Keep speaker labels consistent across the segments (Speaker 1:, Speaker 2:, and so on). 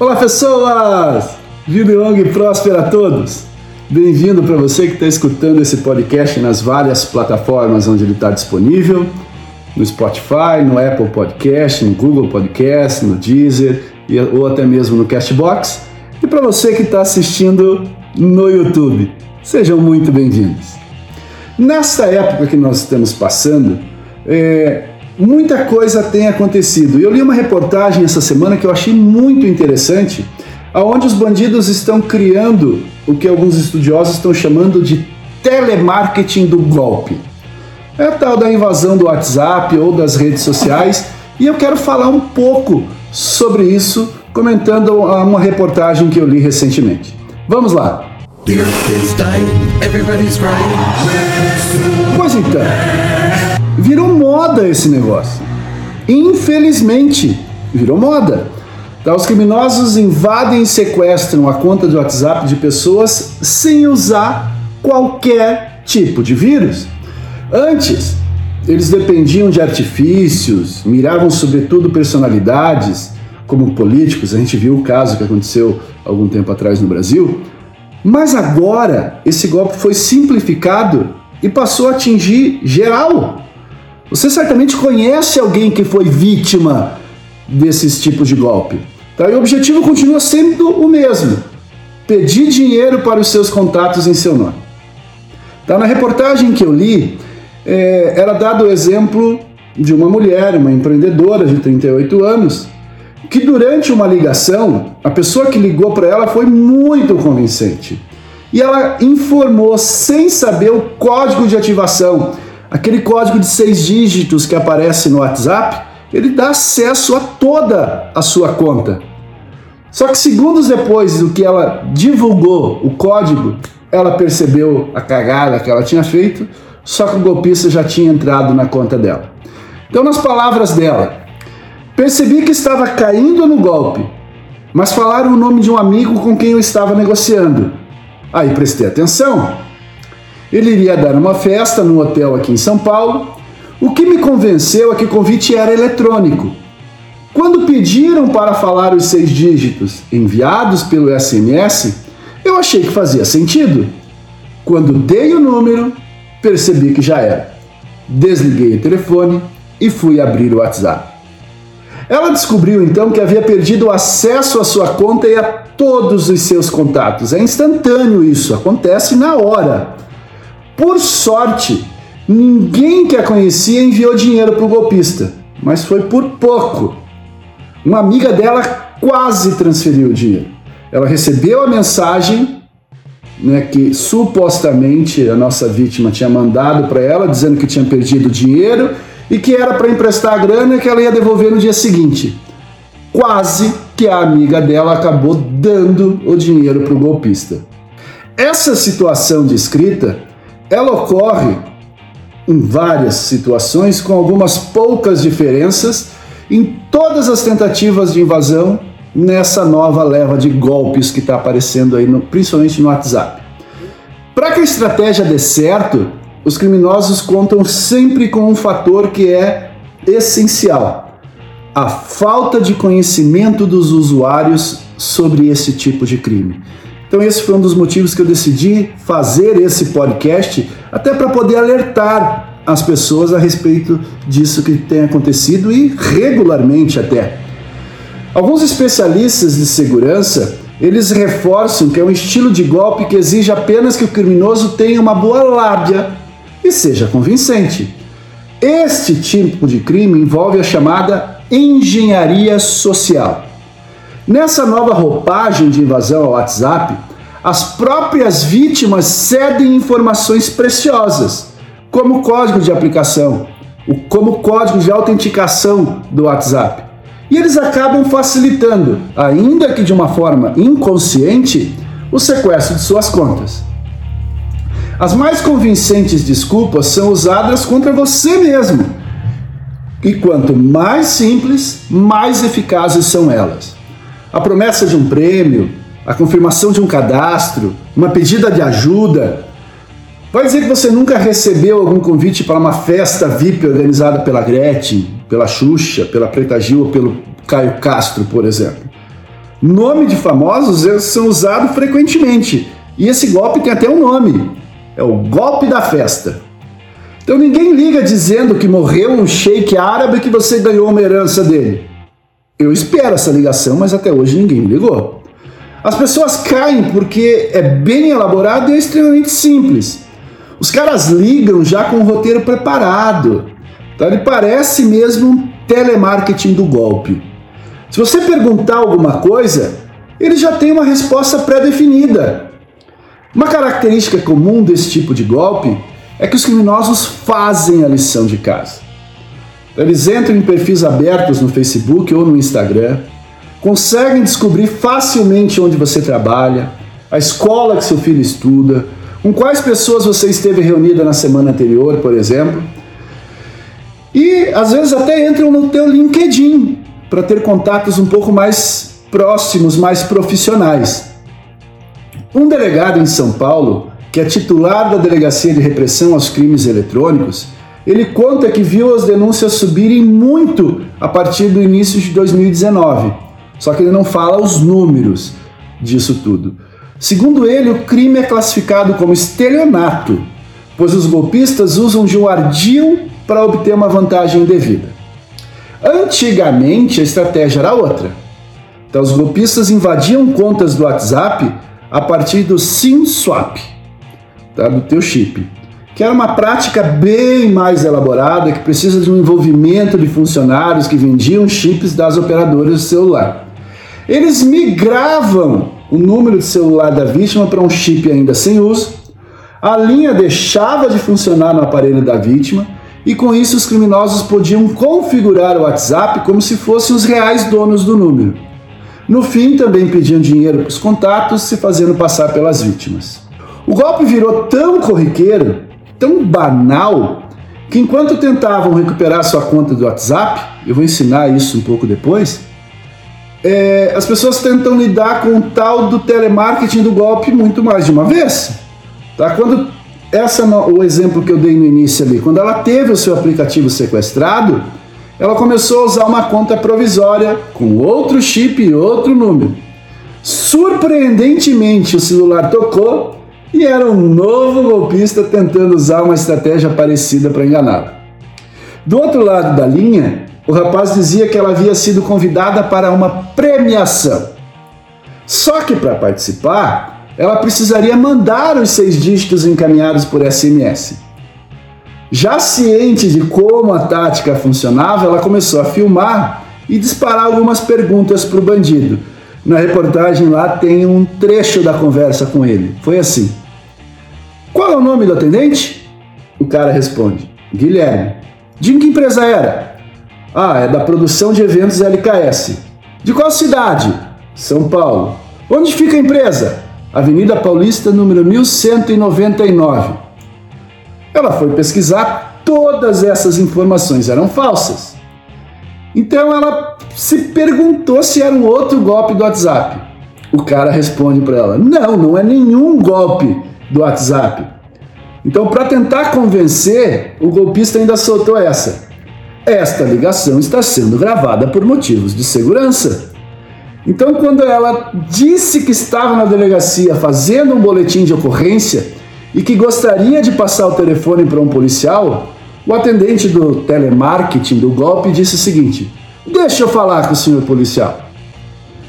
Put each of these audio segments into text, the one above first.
Speaker 1: Olá, pessoas! Vida longa e próspera a todos! Bem-vindo para você que está escutando esse podcast nas várias plataformas onde ele está disponível, no Spotify, no Apple Podcast, no Google Podcast, no Deezer ou até mesmo no Castbox. E para você que está assistindo no YouTube, sejam muito bem-vindos. Nesta época que nós estamos passando, é, muita coisa tem acontecido. Eu li uma reportagem essa semana que eu achei muito interessante, aonde os bandidos estão criando o que alguns estudiosos estão chamando de telemarketing do golpe. É a tal da invasão do WhatsApp ou das redes sociais, e eu quero falar um pouco sobre isso, comentando uma reportagem que eu li recentemente. Vamos lá! Pois então, moda esse negócio. Infelizmente, virou moda. Tá, os criminosos invadem e sequestram a conta de WhatsApp de pessoas sem usar qualquer tipo de vírus. Antes, eles dependiam de artifícios, miravam sobretudo personalidades, como políticos, a gente viu o caso que aconteceu algum tempo atrás no Brasil. Mas agora esse golpe foi simplificado e passou a atingir geral. Você certamente conhece alguém que foi vítima desses tipos de golpe. Tá? E o objetivo continua sendo o mesmo: pedir dinheiro para os seus contatos em seu nome. Tá? Na reportagem que eu li, é, era dado o exemplo de uma mulher, uma empreendedora de 38 anos, que durante uma ligação, a pessoa que ligou para ela foi muito convincente. E ela informou, sem saber, o código de ativação Aquele código de seis dígitos que aparece no WhatsApp, ele dá acesso a toda a sua conta. Só que segundos depois do que ela divulgou o código, ela percebeu a cagada que ela tinha feito, só que o golpista já tinha entrado na conta dela. Então, nas palavras dela, percebi que estava caindo no golpe, mas falaram o nome de um amigo com quem eu estava negociando. Aí prestei atenção ele iria dar uma festa no hotel aqui em São Paulo. O que me convenceu é que o convite era eletrônico. Quando pediram para falar os seis dígitos enviados pelo SMS, eu achei que fazia sentido. Quando dei o número, percebi que já era. Desliguei o telefone e fui abrir o WhatsApp. Ela descobriu então que havia perdido o acesso à sua conta e a todos os seus contatos. É instantâneo isso, acontece na hora. Por sorte, ninguém que a conhecia enviou dinheiro para o golpista, mas foi por pouco. Uma amiga dela quase transferiu o dinheiro. Ela recebeu a mensagem né, que supostamente a nossa vítima tinha mandado para ela, dizendo que tinha perdido o dinheiro e que era para emprestar a grana que ela ia devolver no dia seguinte. Quase que a amiga dela acabou dando o dinheiro para o golpista. Essa situação descrita ela ocorre em várias situações, com algumas poucas diferenças em todas as tentativas de invasão nessa nova leva de golpes que está aparecendo aí, no, principalmente no WhatsApp. Para que a estratégia dê certo, os criminosos contam sempre com um fator que é essencial: a falta de conhecimento dos usuários sobre esse tipo de crime. Então esse foi um dos motivos que eu decidi fazer esse podcast, até para poder alertar as pessoas a respeito disso que tem acontecido e regularmente até. Alguns especialistas de segurança, eles reforçam que é um estilo de golpe que exige apenas que o criminoso tenha uma boa lábia e seja convincente. Este tipo de crime envolve a chamada engenharia social. Nessa nova roupagem de invasão ao WhatsApp, as próprias vítimas cedem informações preciosas, como o código de aplicação, como o código de autenticação do WhatsApp. E eles acabam facilitando, ainda que de uma forma inconsciente, o sequestro de suas contas. As mais convincentes desculpas são usadas contra você mesmo. E quanto mais simples, mais eficazes são elas. A promessa de um prêmio, a confirmação de um cadastro, uma pedida de ajuda. Vai dizer que você nunca recebeu algum convite para uma festa VIP organizada pela Gretchen, pela Xuxa, pela Preta Gil ou pelo Caio Castro, por exemplo. Nome de famosos eles são usados frequentemente. E esse golpe tem até um nome. É o golpe da festa. Então ninguém liga dizendo que morreu um sheik árabe que você ganhou uma herança dele. Eu espero essa ligação, mas até hoje ninguém me ligou. As pessoas caem porque é bem elaborado e é extremamente simples. Os caras ligam já com o roteiro preparado. Então ele parece mesmo um telemarketing do golpe. Se você perguntar alguma coisa, ele já tem uma resposta pré-definida. Uma característica comum desse tipo de golpe é que os criminosos fazem a lição de casa. Eles entram em perfis abertos no Facebook ou no Instagram, conseguem descobrir facilmente onde você trabalha, a escola que seu filho estuda, com quais pessoas você esteve reunida na semana anterior, por exemplo. E às vezes até entram no teu LinkedIn para ter contatos um pouco mais próximos, mais profissionais. Um delegado em São Paulo, que é titular da Delegacia de Repressão aos Crimes Eletrônicos, ele conta que viu as denúncias subirem muito a partir do início de 2019. Só que ele não fala os números disso tudo. Segundo ele, o crime é classificado como estelionato, pois os golpistas usam de um ardil para obter uma vantagem indevida. Antigamente a estratégia era outra. Então os golpistas invadiam contas do WhatsApp a partir do SIM swap, tá? do teu chip, que era uma prática bem mais elaborada que precisa de um envolvimento de funcionários que vendiam chips das operadoras de celular. Eles migravam o número de celular da vítima para um chip ainda sem uso, a linha deixava de funcionar no aparelho da vítima e com isso os criminosos podiam configurar o WhatsApp como se fossem os reais donos do número. No fim, também pediam dinheiro para os contatos, se fazendo passar pelas vítimas. O golpe virou tão corriqueiro, tão banal, que enquanto tentavam recuperar sua conta do WhatsApp, eu vou ensinar isso um pouco depois, é, as pessoas tentam lidar com o tal do telemarketing do golpe muito mais de uma vez. Tá? Quando essa o exemplo que eu dei no início ali, quando ela teve o seu aplicativo sequestrado, ela começou a usar uma conta provisória com outro chip e outro número. Surpreendentemente, o celular tocou e era um novo golpista tentando usar uma estratégia parecida para enganá-la. Do outro lado da linha, o rapaz dizia que ela havia sido convidada para uma premiação. Só que para participar, ela precisaria mandar os seis dígitos encaminhados por SMS. Já ciente de como a tática funcionava, ela começou a filmar e disparar algumas perguntas para o bandido. Na reportagem lá tem um trecho da conversa com ele. Foi assim: Qual é o nome do atendente? O cara responde: Guilherme. De que empresa era? Ah, é da produção de eventos LKS. De qual cidade? São Paulo. Onde fica a empresa? Avenida Paulista, número 1199. Ela foi pesquisar, todas essas informações eram falsas. Então ela se perguntou se era um outro golpe do WhatsApp. O cara responde para ela: Não, não é nenhum golpe do WhatsApp. Então, para tentar convencer, o golpista ainda soltou essa. Esta ligação está sendo gravada por motivos de segurança. Então, quando ela disse que estava na delegacia fazendo um boletim de ocorrência e que gostaria de passar o telefone para um policial, o atendente do telemarketing do golpe disse o seguinte: Deixa eu falar com o senhor policial.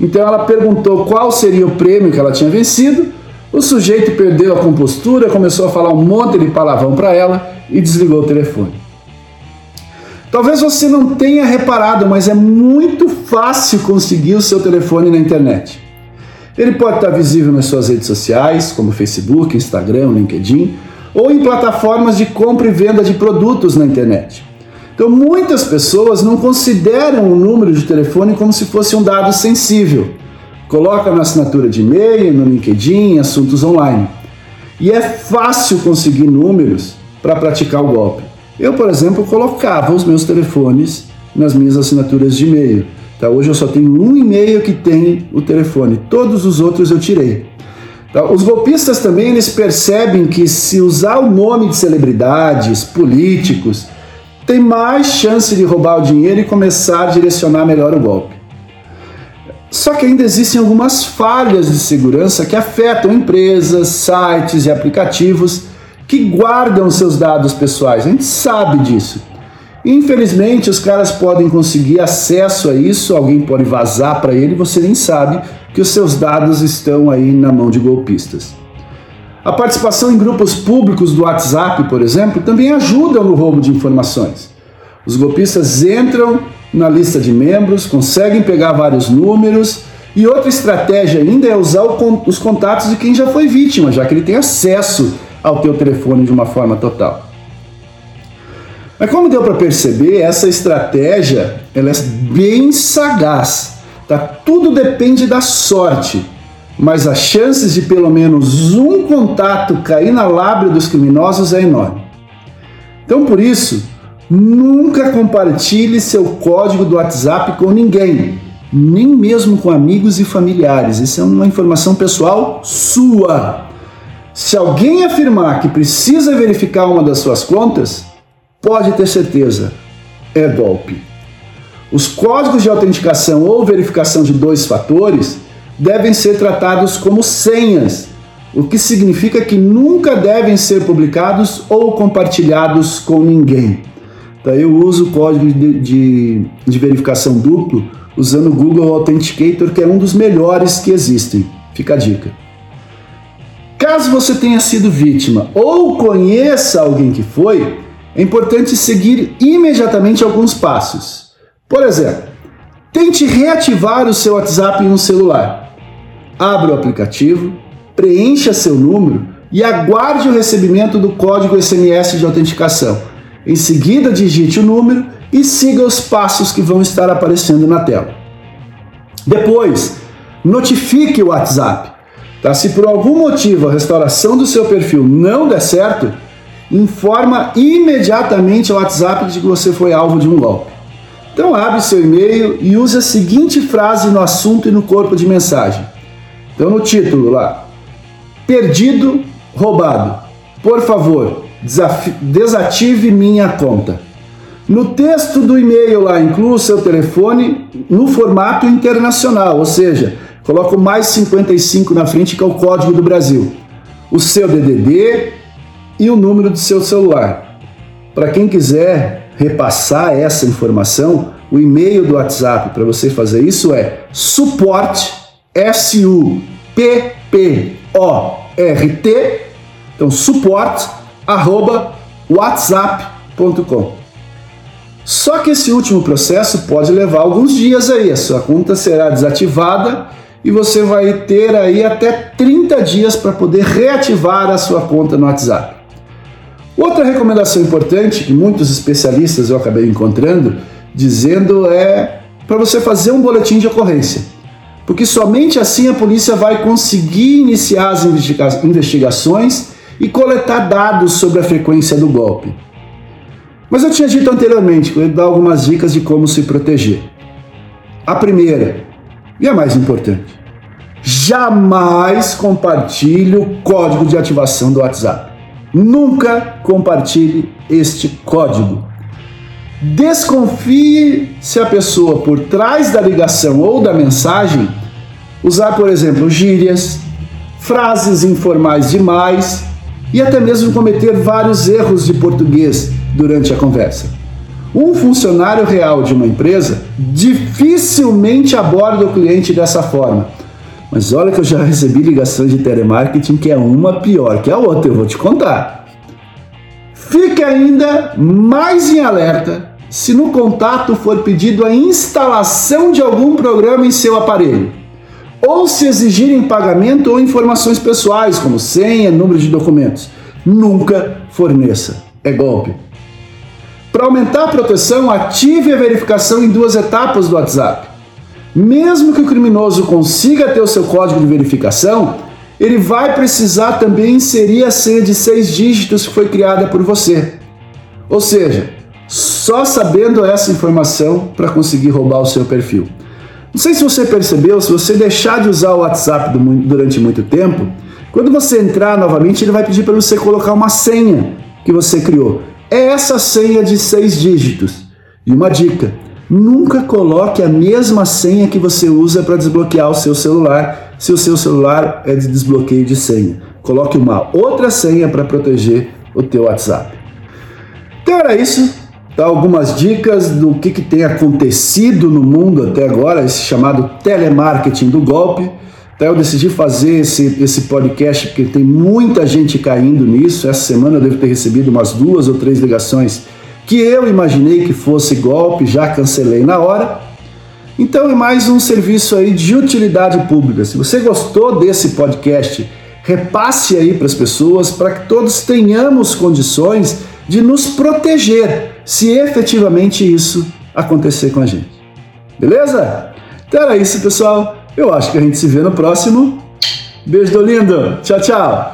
Speaker 1: Então ela perguntou qual seria o prêmio que ela tinha vencido. O sujeito perdeu a compostura, começou a falar um monte de palavrão para ela e desligou o telefone. Talvez você não tenha reparado, mas é muito fácil conseguir o seu telefone na internet. Ele pode estar visível nas suas redes sociais, como Facebook, Instagram, LinkedIn, ou em plataformas de compra e venda de produtos na internet. Então, muitas pessoas não consideram o número de telefone como se fosse um dado sensível. Coloca na assinatura de e-mail, no LinkedIn, assuntos online. E é fácil conseguir números para praticar o golpe. Eu, por exemplo, colocava os meus telefones nas minhas assinaturas de e-mail. Tá? Hoje eu só tenho um e-mail que tem o telefone, todos os outros eu tirei. Tá? Os golpistas também eles percebem que se usar o nome de celebridades, políticos, tem mais chance de roubar o dinheiro e começar a direcionar melhor o golpe. Só que ainda existem algumas falhas de segurança que afetam empresas, sites e aplicativos que guardam seus dados pessoais. A gente sabe disso. Infelizmente, os caras podem conseguir acesso a isso, alguém pode vazar para ele, você nem sabe que os seus dados estão aí na mão de golpistas. A participação em grupos públicos do WhatsApp, por exemplo, também ajuda no roubo de informações. Os golpistas entram na lista de membros, conseguem pegar vários números e outra estratégia ainda é usar os contatos de quem já foi vítima, já que ele tem acesso ao teu telefone de uma forma total. Mas como deu para perceber, essa estratégia ela é bem sagaz. Tá? Tudo depende da sorte, mas as chances de pelo menos um contato cair na lábia dos criminosos é enorme. Então, por isso, nunca compartilhe seu código do WhatsApp com ninguém, nem mesmo com amigos e familiares. Isso é uma informação pessoal sua. Se alguém afirmar que precisa verificar uma das suas contas, pode ter certeza, é golpe. Os códigos de autenticação ou verificação de dois fatores devem ser tratados como senhas, o que significa que nunca devem ser publicados ou compartilhados com ninguém. Então, eu uso o código de, de, de verificação duplo usando o Google Authenticator, que é um dos melhores que existem. Fica a dica. Caso você tenha sido vítima ou conheça alguém que foi, é importante seguir imediatamente alguns passos. Por exemplo, tente reativar o seu WhatsApp em um celular. Abra o aplicativo, preencha seu número e aguarde o recebimento do código SMS de autenticação. Em seguida, digite o número e siga os passos que vão estar aparecendo na tela. Depois, notifique o WhatsApp. Tá? Se por algum motivo a restauração do seu perfil não der certo, informa imediatamente ao WhatsApp de que você foi alvo de um golpe. Então abre seu e-mail e use a seguinte frase no assunto e no corpo de mensagem. Então no título lá, perdido, roubado. Por favor, desative minha conta. No texto do e-mail lá, inclua o seu telefone no formato internacional, ou seja, coloca o mais 55 na frente, que é o código do Brasil. O seu DDD, e o número do seu celular. Para quem quiser repassar essa informação, o e-mail do WhatsApp para você fazer isso é suporte S U P P O R T, então suporte arroba whatsapp.com. Só que esse último processo pode levar alguns dias aí, a sua conta será desativada e você vai ter aí até 30 dias para poder reativar a sua conta no WhatsApp. Outra recomendação importante que muitos especialistas eu acabei encontrando dizendo é para você fazer um boletim de ocorrência. Porque somente assim a polícia vai conseguir iniciar as investiga investigações e coletar dados sobre a frequência do golpe. Mas eu tinha dito anteriormente que eu ia dar algumas dicas de como se proteger. A primeira, e a mais importante, jamais compartilhe o código de ativação do WhatsApp. Nunca compartilhe este código. Desconfie se a pessoa por trás da ligação ou da mensagem usar, por exemplo, gírias, frases informais demais e até mesmo cometer vários erros de português durante a conversa. Um funcionário real de uma empresa dificilmente aborda o cliente dessa forma mas olha que eu já recebi ligações de telemarketing que é uma pior que a outra, eu vou te contar. Fique ainda mais em alerta se no contato for pedido a instalação de algum programa em seu aparelho, ou se exigirem pagamento ou informações pessoais, como senha, número de documentos. Nunca forneça. É golpe. Para aumentar a proteção, ative a verificação em duas etapas do WhatsApp. Mesmo que o criminoso consiga ter o seu código de verificação, ele vai precisar também inserir a senha de seis dígitos que foi criada por você. Ou seja, só sabendo essa informação para conseguir roubar o seu perfil. Não sei se você percebeu, se você deixar de usar o WhatsApp durante muito tempo, quando você entrar novamente, ele vai pedir para você colocar uma senha que você criou. É essa senha de seis dígitos. E uma dica: Nunca coloque a mesma senha que você usa para desbloquear o seu celular, se o seu celular é de desbloqueio de senha. Coloque uma outra senha para proteger o teu WhatsApp. Então era isso. Tá algumas dicas do que, que tem acontecido no mundo até agora, esse chamado telemarketing do golpe. Então eu decidi fazer esse, esse podcast porque tem muita gente caindo nisso. Essa semana eu devo ter recebido umas duas ou três ligações que eu imaginei que fosse golpe, já cancelei na hora. Então é mais um serviço aí de utilidade pública. Se você gostou desse podcast, repasse aí para as pessoas para que todos tenhamos condições de nos proteger se efetivamente isso acontecer com a gente. Beleza? Então era isso, pessoal. Eu acho que a gente se vê no próximo. Beijo do lindo. Tchau, tchau.